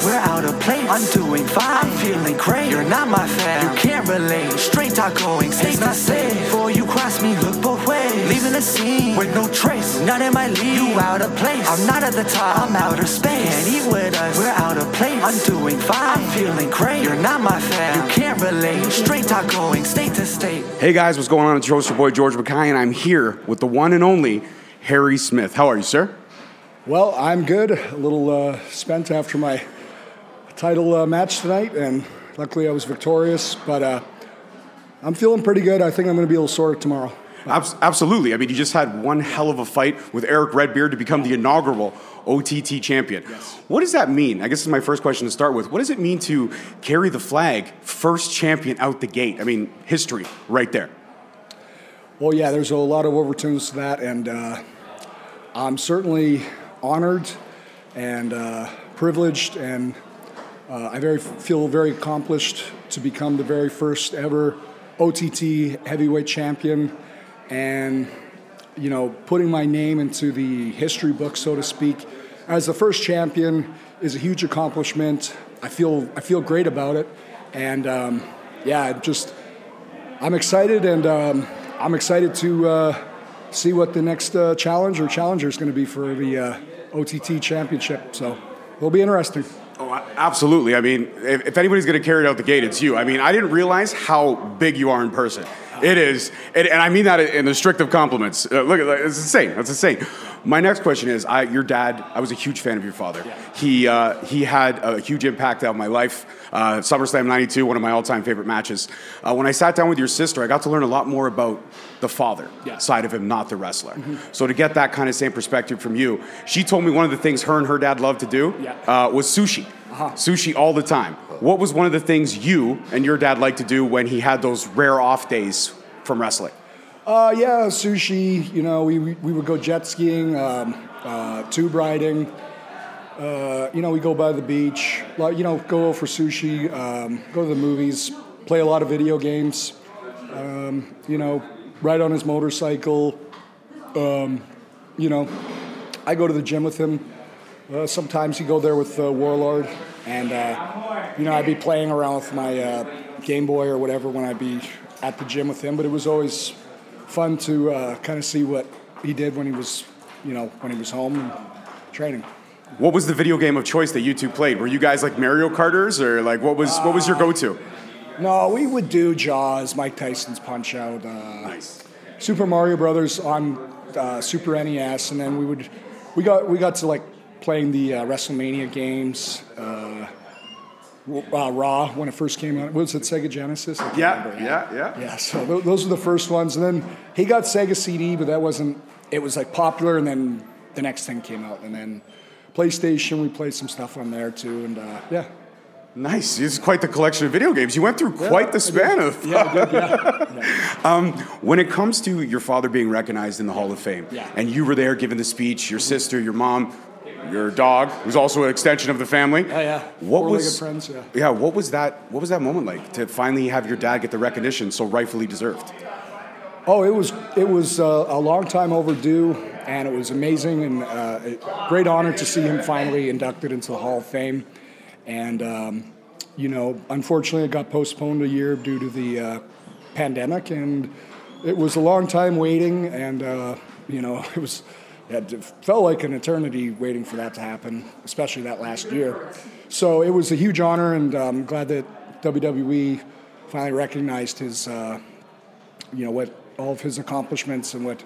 us. We're out of place. I'm doing fine. I'm feeling great. You're not my fan. You can't relate. Straight talk going. Stay not safe. Before you cross me, look both ways. Leaving the scene with no trace. Not in my league. You out of place. I'm not at the top. I'm outer space. Can't eat with us. We're out of place. I'm doing fine. I'm feeling great. You're not my fan. You can't relate. Straight talk going. State to state. Hey guys, what's going on? It's your host, your boy George McKay, and I'm here with the one and only Harry Smith. How are you, sir? Well, I'm good. A little uh, spent after my title uh, match tonight, and luckily I was victorious. But uh, I'm feeling pretty good. I think I'm going to be a little sore tomorrow. Absolutely. I mean, you just had one hell of a fight with Erick Redbeard to become the inaugural OTT champion. Yes. What does that mean? I guess this is my first question to start with. What does it mean to carry the flag, first champion out the gate? I mean, history right there. Well, yeah, there's a lot of overtones to that, and uh, I'm certainly honored and uh, privileged, and uh, I very feel very accomplished to become the very first ever OTT heavyweight champion, and you know, putting my name into the history book, so to speak, as the first champion is a huge accomplishment. I feel I feel great about it, and um, yeah, just I'm excited and. Um, I'm excited to uh, see what the next uh, challenge or challenger is going to be for the uh, OTT championship. So it'll be interesting. Oh, absolutely. I mean, if, if anybody's going to carry it out the gate, it's you. I mean, I didn't realize how big you are in person. It is, and, I mean that in the strict of compliments. Uh, look, it's insane. That's insane. My next question is: I, your dad. I was a huge fan of your father. Yeah. He uh, he had a huge impact on my life. Uh, SummerSlam '92, one of my all-time favorite matches. Uh, when I sat down with your sister, I got to learn a lot more about the father Yeah. side of him, not the wrestler. So to get that kind of same perspective from you, she told me one of the things her and her dad loved to do Yeah. uh, was sushi. Uh-huh. Sushi all the time. What was one of the things you and your dad liked to do when he had those rare off days from wrestling? Uh, yeah, sushi. You know, we, we, would go jet skiing, um, uh, tube riding. Uh, you know, we go by the beach. You know, go for sushi. Um, go to the movies. Play a lot of video games. Um, you know, ride on his motorcycle. Um, you know, I go to the gym with him. Uh, sometimes he go there with uh, Warlord, and uh, you know I'd be playing around with my uh, Game Boy or whatever when I'd be at the gym with him. But it was always fun to uh, kind of see what he did when he was, you know, when he was home and training. What was the video game of choice that you two played? Were you guys like Mario Karters or like what was what was your go-to? No, we would do Jaws, Mike Tyson's Punch Out, uh, Super Mario Brothers on uh, Super NES, and then we would we got we got to like playing the uh, WrestleMania games. Uh, Raw when it first came out. Was it Sega Genesis? I can't remember. yeah. Yeah, so th- those were the first ones, and then he got Sega CD, but that wasn't. It was like popular, and then the next thing came out, and then PlayStation. We played some stuff on there too, and uh, yeah. Nice. It's quite the collection of video games. You went through quite the span of. Yeah, did, yeah. Um, when it comes to your father being recognized in the Hall of Fame, Yeah. and you were there giving the speech, your sister, your mom, your dog, who's also an extension of the family. Oh, yeah. What Four-legged was friends, yeah. Yeah. What was that? What was that moment like to finally have your dad get the recognition so rightfully deserved? Oh, it was it was uh, a long time overdue, and it was amazing and uh, a great honor to see him finally inducted into the Hall of Fame. And um, you know, unfortunately, it got postponed a year due to the uh, pandemic, and it was a long time waiting. And uh, you know, it was it felt like an eternity waiting for that to happen, especially that last year. So it was a huge honor, and I'm glad that WWE finally recognized his. Uh, you know what all of his accomplishments and what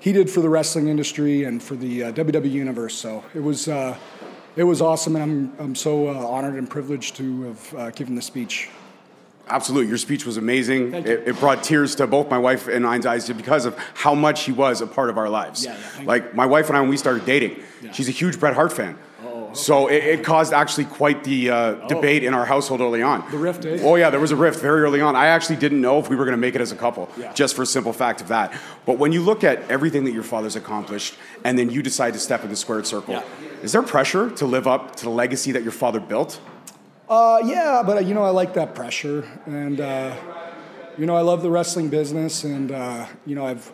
he did for the wrestling industry and for the uh, WWE universe. So it was uh, it was awesome, and I'm I'm so uh, honored and privileged to have uh, given the speech. Absolutely. Your speech was amazing. It, it brought tears to both my wife and I's eyes because of how much he was a part of our lives. Yeah, yeah, like my wife and I, when we started dating, Yeah. she's a huge Bret Hart fan. Oh, So it, it caused actually quite the uh, debate in our household early on. The rift, eh? Oh yeah, there was a rift very early on. I actually didn't know if we were going to make it as a couple, just for a simple fact of that. But when you look at everything that your father's accomplished, and then you decide to step in the squared circle, is there pressure to live up to the legacy that your father built? Uh, yeah, but uh, you know I like that pressure, and uh, you know I love the wrestling business, and uh, you know I've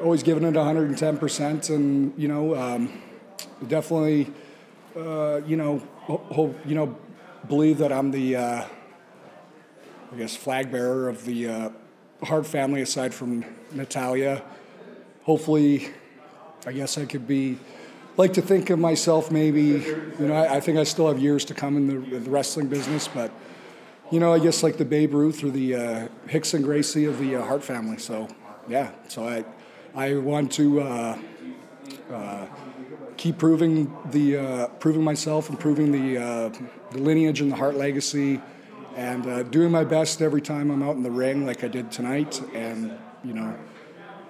always given it 110 percent, and you know um, definitely uh, you know, ho- ho- you know, believe that I'm the, uh, I guess, flag bearer of the Hart family aside from Natalya. Hopefully, I guess I could be, like to think of myself maybe, you know, I, I think I still have years to come in the, the wrestling business, but, you know, I guess like the Babe Ruth or the uh, Rickson Gracie of the uh, Hart family. So, yeah, so I, I want to uh, uh, keep proving the, uh, proving myself, improving the, uh, the lineage and the Hart legacy, and doing my best every time I'm out in the ring, like I did tonight, and you know,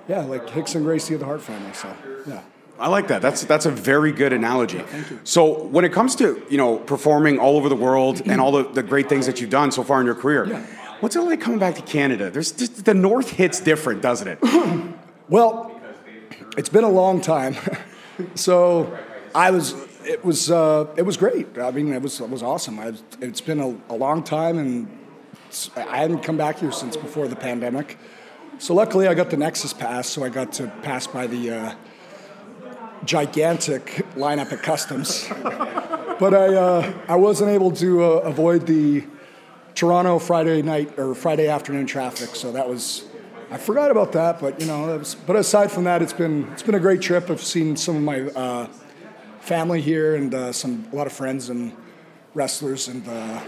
yeah, like Rickson Gracie of the Hart family. So, yeah. I like that. That's that's a very good analogy. So when it comes to you know performing all over the world and all the, the great things that you've done so far in your career, Yeah. what's it like coming back to Canada? There's just, the North hits different, doesn't it? Well, it's been a long time, so I was. It was. Uh, it was great. I mean, it was. It was awesome. I, it's been a, a long time, and I hadn't come back here since before the pandemic. So luckily, I got the Nexus pass, so I got to pass by the uh, gigantic lineup at customs. but I, uh, I wasn't able to uh, avoid the Toronto Friday night or Friday afternoon traffic, so that was. I forgot about that, but you know, was, but aside from that, it's been it's been a great trip. I've seen some of my uh, family here and uh, some a lot of friends and wrestlers and uh,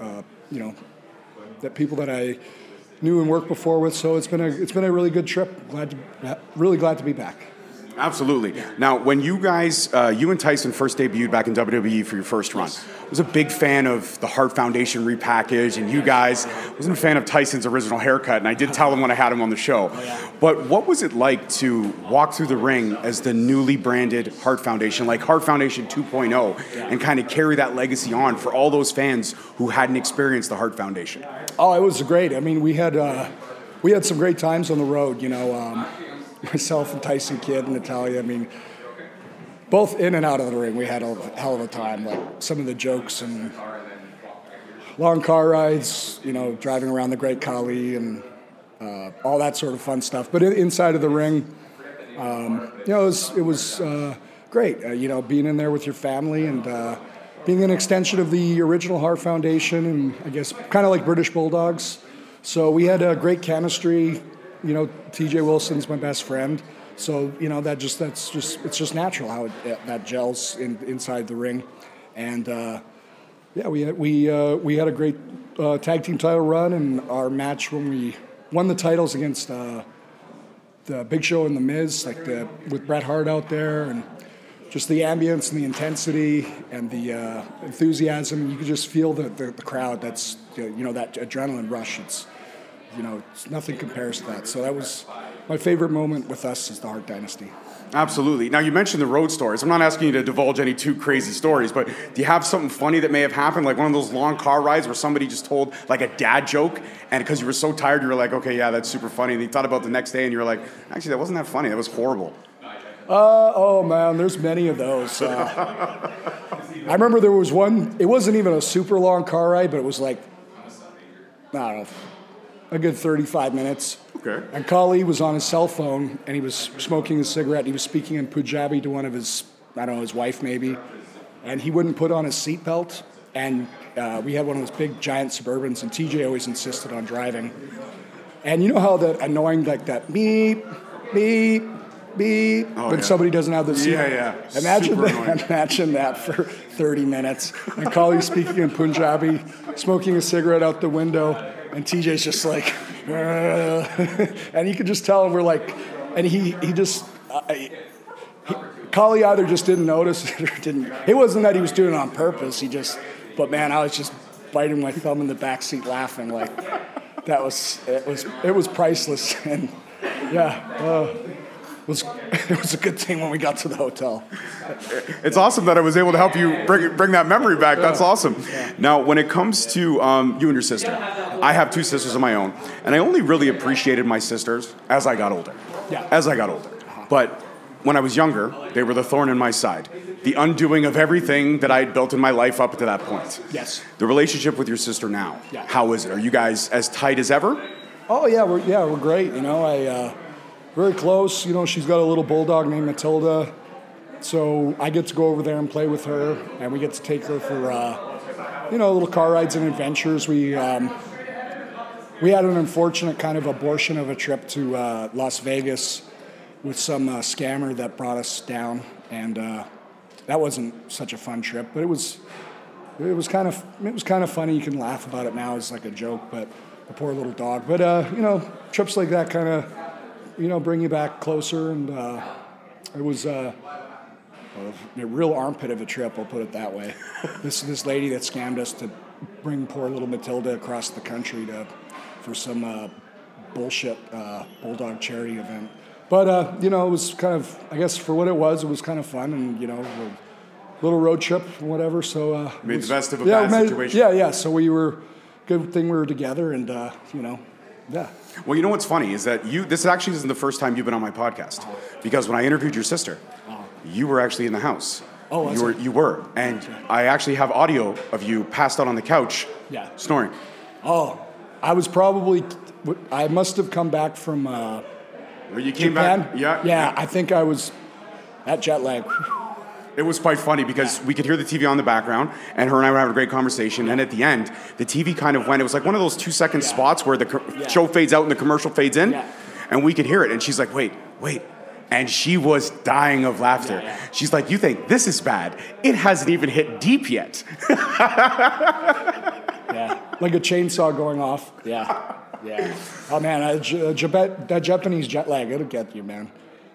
uh, you know that people that I knew and worked before with. So it's been a it's been a really good trip. Glad to really glad to be back. Absolutely. Now, when you guys, uh, you and Tyson first debuted back in WWE for your first run, I was a big fan of the Hart Foundation repackage, and you guys wasn't a fan of Tyson's original haircut, and I did tell him when I had him on the show. But what was it like to walk through the ring as the newly branded Hart Foundation, like Hart Foundation 2.0, and kind of carry that legacy on for all those fans who hadn't experienced the Hart Foundation? Oh, it was great. I mean, we had uh, we had some great times on the road. You know, um, myself and Tyson Kidd and Natalya. I mean, both in and out of the ring, we had a hell of a time. Like some of the jokes and long car rides. You know, driving around the Great Khali and uh, all that sort of fun stuff. But inside of the ring, um, you know, it was it was uh, great. Uh, you know, being in there with your family and. Uh, being an extension of the original Hart Foundation, and I guess kind of like British Bulldogs. So we had a great chemistry. You know, T.J. Wilson's my best friend, so you know that just that's just it's just natural how it, that gels in, inside the ring, and uh, yeah, we had, we uh, we had a great uh, tag team title run, and our match when we won the titles against uh, the Big Show and the Miz, like the with Bret Hart out there, and just the ambience and the intensity and the uh, enthusiasm. You could just feel the, the, the crowd. That's you know that adrenaline rush. It's you know it's, nothing compares to that. So that was my favorite moment with us is the Hart Dynasty. Absolutely. Now, you mentioned the road stories. I'm not asking you to divulge any too crazy stories, but do you have something funny that may have happened, like one of those long car rides where somebody just told like a dad joke, and because you were so tired, you were like, okay, yeah, that's super funny. And you thought about the next day, and you were like, actually, that wasn't that funny. That was horrible. Uh, oh man, there's many of those. Uh, I remember there was one. It wasn't even a super long car ride, but it was like I don't know, a good 35 minutes. Okay. And Khali was on his cell phone and he was smoking a cigarette. And he was speaking in Punjabi to one of his, I don't know, his wife maybe, and he wouldn't put on his seatbelt. And uh, we had one of those big giant Suburbans, and TJ always insisted on driving. And you know how that annoying like that beep, beep, beep Oh, when yeah. somebody doesn't have the seat. Yeah, yeah. Imagine Super that. annoying. Imagine that for 30 minutes. And Khali speaking in Punjabi, smoking a cigarette out the window, and TJ's just like, and you could just tell we're like, and he he just. Uh, he, Khali either just didn't notice it or didn't. It wasn't that he was doing it on purpose. He just, but man, I was just biting my thumb in the back seat laughing like that was it was it was priceless and yeah, uh, it was it was a good thing when we got to the hotel. It's awesome that I was able to help you bring, bring that memory back. That's awesome. Now, when it comes to um, you and your sister, I have two sisters of my own, and I only really appreciated my sisters as I got older. Yeah. As I got older. But when I was younger, they were the thorn in my side, the undoing of everything that I had built in my life up to that point. Yes. The relationship with your sister now, Yeah. how is it? Are you guys as tight as ever? Oh yeah, we're yeah we're great. You know, I uh, very close. You know, she's got a little bulldog named Matilda. so I get to go over there and play with her, and we get to take her for, uh, you know, little car rides and adventures. We um, we had an unfortunate kind of abortion of a trip to uh, Las Vegas with some uh, scammer that brought us down, and uh, that wasn't such a fun trip. But it was it was kind of it was kind of funny. You can laugh about it now as like a joke, but the poor little dog. But uh, you know, trips like that kind of you know bring you back closer, and uh, it was. Uh, a real armpit of a trip, I'll put it that way. this this lady that scammed us to bring poor little Matilda across the country to for some uh, bullshit uh, bulldog charity event. But uh, you know, it was kind of I guess for what it was, it was kind of fun, and you know, a little road trip, whatever. So uh, Made the best of a yeah, bad made- situation. Yeah, yeah. So we were good thing we were together, and uh, you know, yeah. Well, you know what's funny is that you. This actually isn't the first time you've been on my podcast, because when I interviewed your sister, you were actually in the house. Oh, you were. You were, and I actually have audio of you passed out on the couch, Yeah. snoring. Oh, I was probably I must have come back from. Uh, Where you came Japan? back. Yeah. Yeah, I think I was that jet lag. It was quite funny because we could hear the TV on the background, and her and I were having a great conversation. And at the end, the TV kind of went. It was like one of those two-second Yeah. spots where the co- show fades out and the commercial fades in, and we could hear it. And she's like, "Wait, wait." And she was dying of laughter. She's like, "You think this is bad? It hasn't even hit deep yet." Yeah, like a chainsaw going off. Yeah, yeah. Oh man, a, J- a Japan- that Japanese jet lag, it'll get you, man.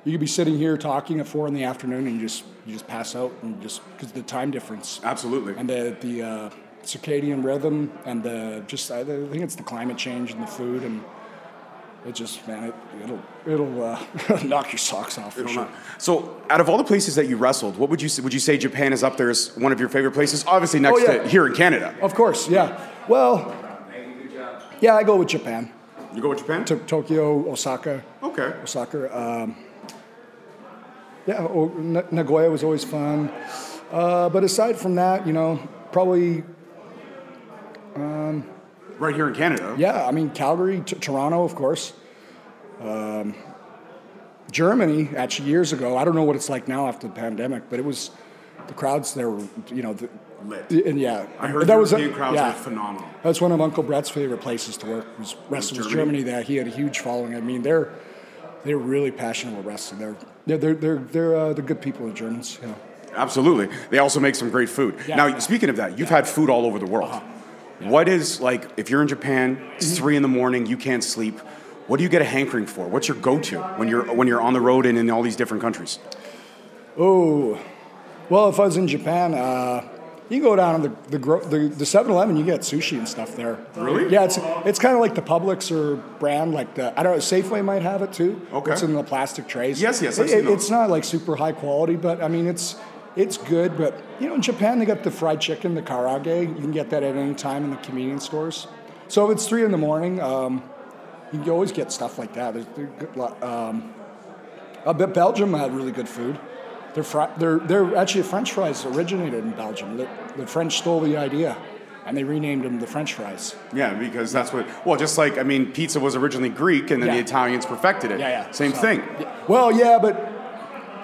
You could be sitting here talking at four in the afternoon, and you just you just pass out, and just because the time difference Absolutely. and the the uh, circadian rhythm, and the just I think it's the climate change and the food, and it just man, it, it'll it'll uh, knock your socks off for sure. So, out of all the places that you wrestled, what would you say, would you say Japan is up there as one of your favorite places? Obviously, next Oh, yeah. to here in Canada. Of course, yeah. Well, yeah, I go with Japan. You go with Japan? To Tokyo, Osaka. okay. Osaka. Um, yeah, Nagoya was always fun. Uh, but aside from that, you know, probably, Right here in Canada. yeah, I mean, Calgary, t- Toronto, of course. Um, Germany, actually, years ago, I don't know what it's like now after the pandemic, but it was, the crowds there were, you know, the, Lit. and yeah. I heard that was a- crowds yeah. phenomenal. That's one of Uncle Bret's favorite places to work. Was wrestling was Germany? Germany. That he had a huge following. I mean, they're they're really passionate about wrestling. They're they're they're they're they're, uh, they're good people, the Germans. Yeah. Absolutely. They also make some great food. Yeah, now, yeah. Uh-huh. speaking of that, you've had food all over the world. What is, like, if you're in Japan, it's Mm-hmm. three in the morning, you can't sleep, what do you get a hankering for? What's your go to when you're, when you're on the road and in all these different countries? Oh, well, if I was in Japan, uh, you go down to the the gro- the the 7-Eleven, you get sushi and stuff there. Really? Yeah, it's it's kind of like the Publix or brand, like the I don't know. Safeway might have it too. Okay. It's in the plastic trays. Yes, yes, I've It- seen it- those. it's not like super high quality, but I mean it's it's good. But you know, in Japan they got the fried chicken, the karaage. You can get that at any time in the convenience stores. So if it's three in the morning, um, you can always get stuff like that. There's, there's good, lo- um, bet Belgium had really good food. Their, fri- their, their actually French fries originated in Belgium. The, the French stole the idea, and they renamed them the French fries. Yeah, because that's what, well, just like, I mean, pizza was originally Greek and then the Italians perfected it. Yeah, yeah. Same So- thing. Well, yeah, but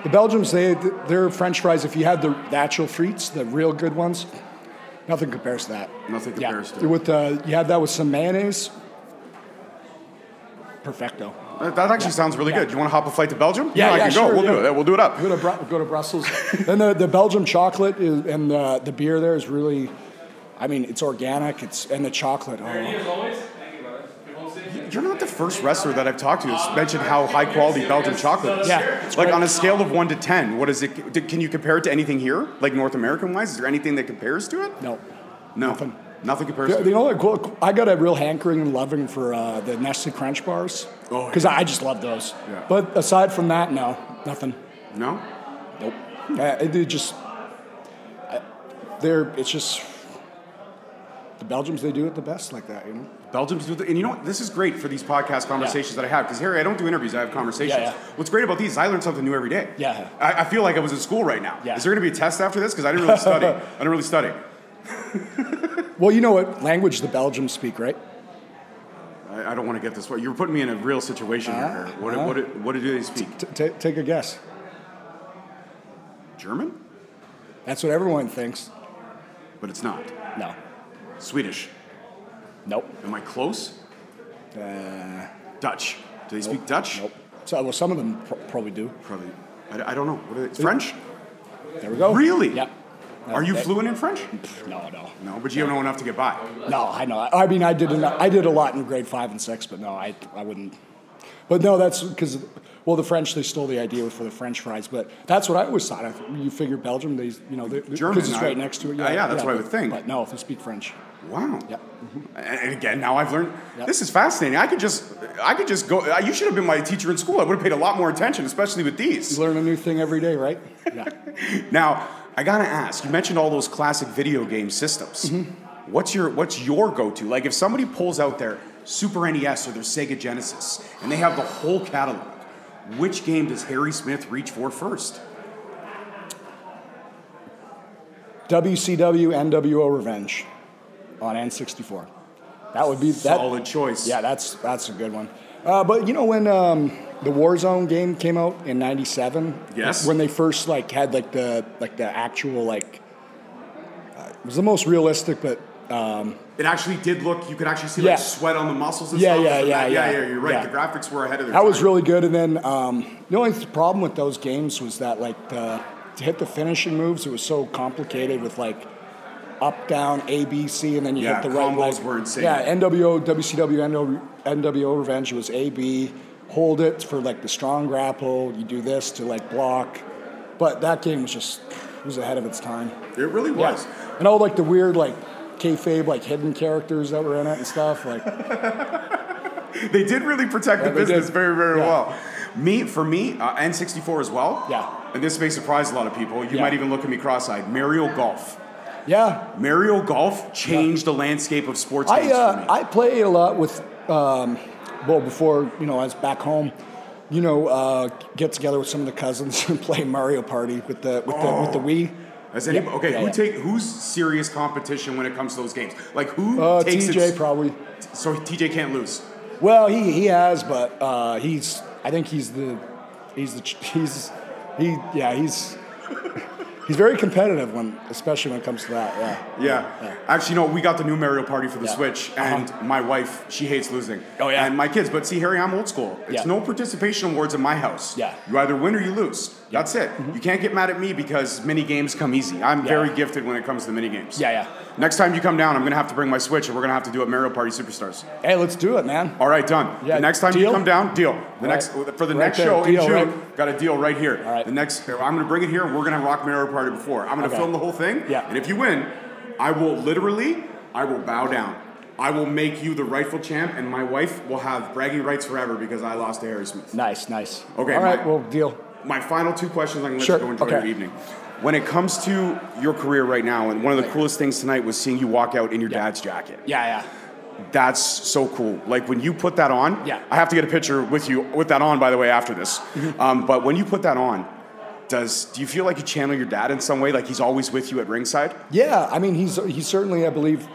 the Belgians, they their French fries. If you had the, the actual frites, the real good ones, nothing compares to that. Nothing Yeah. compares to it. With uh, you had that with some mayonnaise, perfecto. That that actually sounds really Yeah. good. You want to hop a flight to Belgium? Yeah, I yeah, can sure, go. We'll yeah. do it. We'll do it up. Go to Bru- go to Brussels. then the, the Belgium chocolate is, and the the beer there is really, I mean, it's organic. It's and the chocolate. Oh, You're not the first wrestler that I've talked to who's mentioned how high quality Belgian chocolate is. Yeah, Like great. on a scale of one to ten, what is it? Can you compare it to anything here, like North American wise? Is there anything that compares to it? no, No. nothing. Nothing compares The, to the it. only cool, I got a real hankering and loving for uh, the Nestle Crunch bars Oh, because yeah. I just love those. Yeah. But aside from that, no, nothing. No. Nope. Uh, it, it just, I, they're. It's just the Belgians. They do it the best like that, you know. Belgians do the, and you know what? This is great for these podcast conversations that I have because Harry, I don't do interviews. I have conversations. Yeah, yeah. What's great about these is I learn something new every day. Yeah. I, I feel like I was in school right now. Yeah. Is there going to be a test after this? Because I didn't really study. I didn't really study. Well, you know what language the Belgians speak, right? I, I don't want to get this. Way. You're putting me in a real situation here. Ah, Harry. What, ah. what, what do they speak? T- t- take a guess. German, That's what everyone thinks. but it's not. No. Swedish. Nope. Am I close? Uh, Dutch. Do they speak Dutch? nope. So, well, some of them pr- probably do. Probably. I, I don't know. What are they? French? There we go. Really? Yep. Are you That- fluent in French? No, no. No, but you know enough to get by. No, I know. I mean, I did a, I did a lot in grade five and six, but no, I, I wouldn't. But no, that's because well, the French they stole the idea for the French fries, but that's what I always thought. I, you figure Belgium, they you know because German, it's I- right next to it. Uh, yeah, that's what I would think. But no, if they speak French, Wow. Yep. And and again, now I've learned. Yep. This is fascinating. I could just, I could just go. You should have been my teacher in school. I would have paid a lot more attention, especially with these. you learn a new thing every day, right? Yeah. Now, I gotta ask. You mentioned all those classic video game systems. Mm-hmm. What's your What's your go-to? Like, if somebody pulls out their Super NES or their Sega Genesis and they have the whole catalog, which game does Harry Smith reach for first? WCW NWO Revenge on N64. That would be that. Solid choice. Yeah, that's that's a good one. Uh, but you know when um, the Warzone game came out in '97, Yes. when they first like had like the like the actual like uh, it was the most realistic, but um, It actually did look. You could actually see Yeah. like sweat on the muscles and Yeah, stuff. yeah, yeah, yeah, yeah. yeah. You're right. Yeah. The graphics were ahead of their that was really good. And then um, the only th- problem with those games was that like the, to hit the finishing moves, it was so complicated with like up, down, A, B, C, and then you Yeah, hit the right. combos Like, were insane. Yeah, NWO, WCW, NWO, NWO Revenge was A, B. Hold it for like the strong grapple. You do this to like block. But that game was just it was ahead of its time. It really was. Yeah. And all like the weird like kayfabe like hidden characters that were in it and stuff like. They did really protect the Yeah, they business did. very, very Yeah. well. Me, for me, uh, N64 as well. Yeah. And this may surprise a lot of people. You might even look at me cross-eyed. Mario Golf. Yeah, Mario Golf changed the landscape of sports I games for uh, me. I play a lot with, um, well, before you know, I was back home. You know, uh, get together with some of the cousins and play Mario Party with the with the with the Wii. Has any, Yeah, okay, yeah, who yeah. take who's serious competition when it comes to those games? Like who Uh, takes TJ it? probably. So TJ can't lose. Well, he he has, but uh, he's. I think he's the, he's the he's he yeah he's he's very competitive when especially when it comes to that. Yeah. Yeah. Actually, no, we got the new Mario Party for the Yeah. Switch, Uh-huh. and my wife, she hates losing. Oh, yeah. And my kids, but see, Harry, I'm old school. It's Yeah. no participation awards in my house. Yeah. You either win or you lose. That's it. Mm-hmm. You can't get mad at me because mini games come easy. I'm Yeah. very gifted when it comes to mini games. Yeah, yeah. Next time you come down, I'm gonna have to bring my Switch, and we're gonna have to do it Mario Party Superstars. Hey, let's do it, man. All right, done. Yeah, the next time you come down, deal. The Right. next for the Right next there, show deal, in June, right? got a deal right here. All right. The next, I'm gonna bring it here. and We're gonna rock Mario Party before. I'm gonna Okay. film the whole thing. Yeah. And if you win, I will literally, I will bow down. I will make you the rightful champ, and my wife will have bragging rights forever because I lost to Harry Smith. Nice, nice. Okay, All right, my- well, deal. My final two questions. I'm gonna let Sure, you go enjoy okay. your evening. When it comes to your career right now, and one of the coolest things tonight was seeing you walk out in your Yeah. dad's jacket. Yeah, yeah. That's so cool. Like when you put that on, Yeah. I have to get a picture with you with that on, by the way, after this. Mm-hmm. Um, but when you put that on, does do you feel like you channel your dad in some way? Like he's always with you at ringside? Yeah, I mean, he's he's certainly, I believe,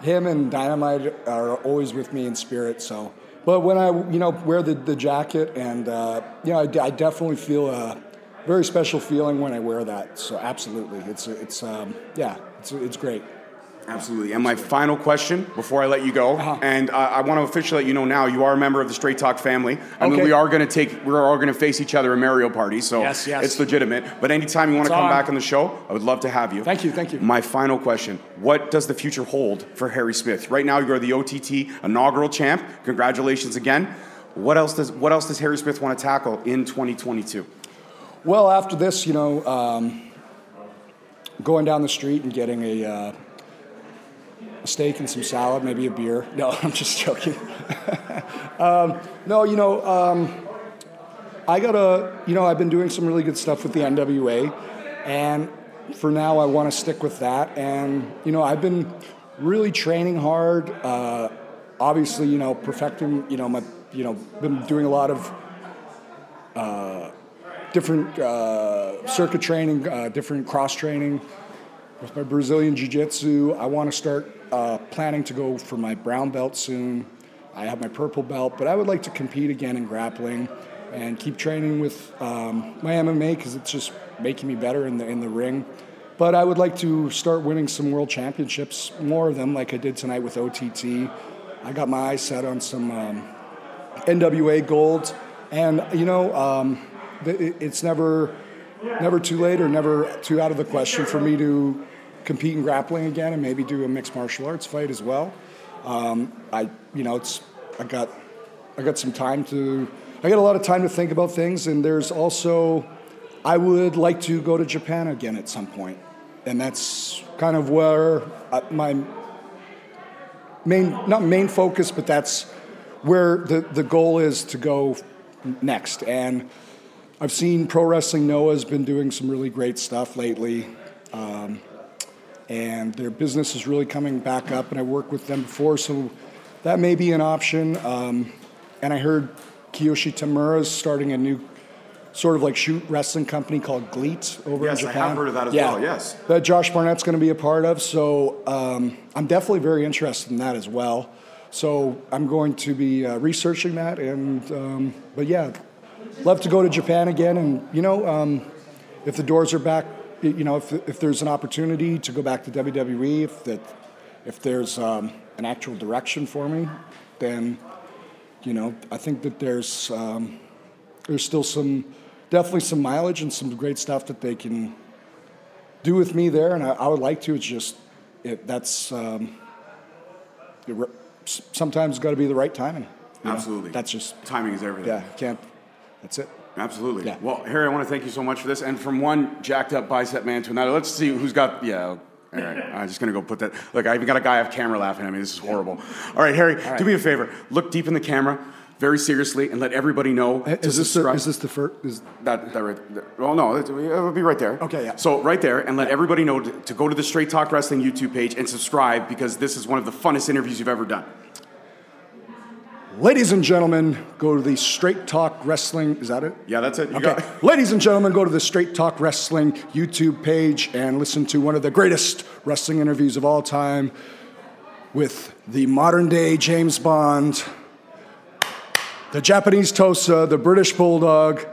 him and Dynamite are always with me in spirit. So, but when I you know wear the, the jacket and uh, you know I, I definitely feel a very special feeling when I wear that. So absolutely, it's it's um, yeah, it's it's great. Absolutely. And my final question before I let you go, Uh-huh. and uh, I want to officially let you know now, you are a member of the Straight Talk family. I mean, we are going to take, we're all going to face each other in Mario Party, so Yes, yes. it's legitimate. But anytime you want to come on. back on the show, I would love to have you. Thank you, thank you. My final question: What does the future hold for Harry Smith? Right now, you're the OTT inaugural champ. Congratulations again. What else does What else does Harry Smith want to tackle in 2022? Well, after this, you know, um, going down the street and getting a, uh, a steak and some salad, maybe a beer. No, I'm just joking. um, no, you know, um, I got to, you know, I've been doing some really good stuff with the NWA, and for now, I want to stick with that. And, you know, I've been really training hard. Uh, obviously, you know, perfecting, you know, my, you know, been doing a lot of different uh, circuit training, uh, different cross training with my Brazilian Jiu Jitsu. I want to start uh, planning to go for my brown belt soon. I have my purple belt, but I would like to compete again in grappling. and keep training with um, my MMA because it's just making me better in the in the ring. But I would like to start winning some world championships, more of them, like I did tonight with OTT. I got my eyes set on some um, NWA gold, and you know, um, it's never never too late or never too out of the question for me to compete in grappling again and maybe do a mixed martial arts fight as well. Um, I, you know, it's I got I got some time to I got a lot of time to think about things, and there's also I would like to go to Japan again at some point, and that's kind of where uh, my main not main focus, but that's where the the goal is to go next. And I've seen Pro Wrestling Noah has been doing some really great stuff lately. Um, and their business is really coming back up, and I worked with them before, so that may be an option. Um, and I heard Kiyoshi Tamura is starting a new sort of like shoot wrestling company called GLEAT over yes, in Japan. Yes, I have heard of that as yeah, well, yes. That Josh Barnett's going to be a part of. So um, I'm definitely very interested in that as well. So I'm going to be uh, researching that. And, um, but yeah, love to go to Japan again. And, you know, um, if the doors are back, you know, if, if there's an opportunity to go back to WWE, if, that, if there's um, an actual direction for me, then, you know, I think that there's, um, there's still some definitely some mileage and some great stuff that they can do with me there, and I, I would like to. It's just it, that's um, it, sometimes got to be the right timing. Absolutely. Know? That's just timing is everything. Yeah, can't. That's it. Absolutely. Yeah. Well, Harry, I want to thank you so much for this. And from one jacked up bicep man to another, let's see who's got. Yeah. All right, I'm just gonna go put that. Look, I even got a guy off camera laughing at me. This is horrible. All right, Harry, All right. do me a favor. Look deep in the camera very seriously and let everybody know. Uh, is this, the, is this the first? Is that, that right? Well, no, it will be right there. Okay, yeah. So right there, and let everybody know to, to go to the Straight Talk Wrestling YouTube page and subscribe because this is one of the funnest interviews you've ever done. Ladies and gentlemen, go to the Straight Talk Wrestling. Is that it? Yeah, that's it. You okay. Ladies and gentlemen, go to the Straight Talk Wrestling YouTube page and listen to one of the greatest wrestling interviews of all time with the modern day James Bond the Japanese Tosa, the British Bulldog,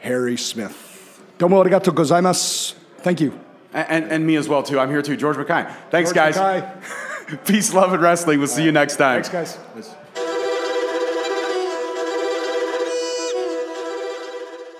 Harry Smith. Domo arigato gozaimasu. Thank you. And, and, and, me as well, too. I'm here, too. George McKay. Thanks, George guys. Peace, love, and wrestling. We'll see you next time. Thanks, guys.